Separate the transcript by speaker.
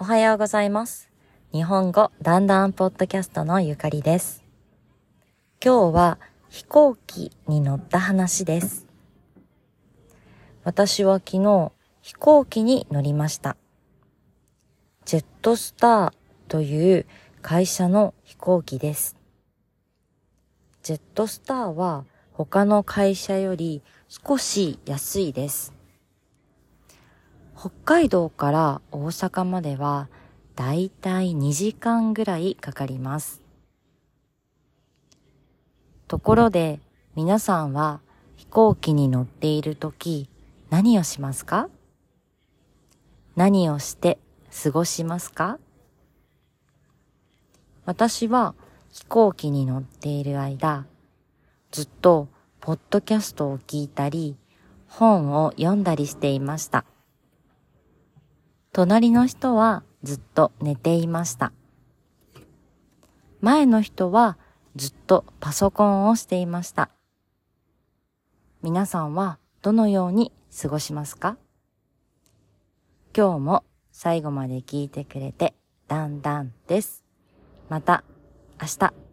Speaker 1: おはようございます。日本語だんだんポッドキャストのゆかりです。今日は飛行機に乗った話です。私は昨日飛行機に乗りました。ジェットスターという会社の飛行機です。ジェットスターは他の会社より少し安いです。北海道から大阪まではだいたい2時間ぐらいかかります。ところで皆さんは飛行機に乗っているとき何をしますか？何をして過ごしますか？私は飛行機に乗っている間、ずっとポッドキャストを聞いたり、本を読んだりしていました。隣の人はずっと寝ていました。前の人はずっとパソコンをしていました。皆さんはどのように過ごしますか？今日も最後まで聞いてくれてだんだんです。また明日。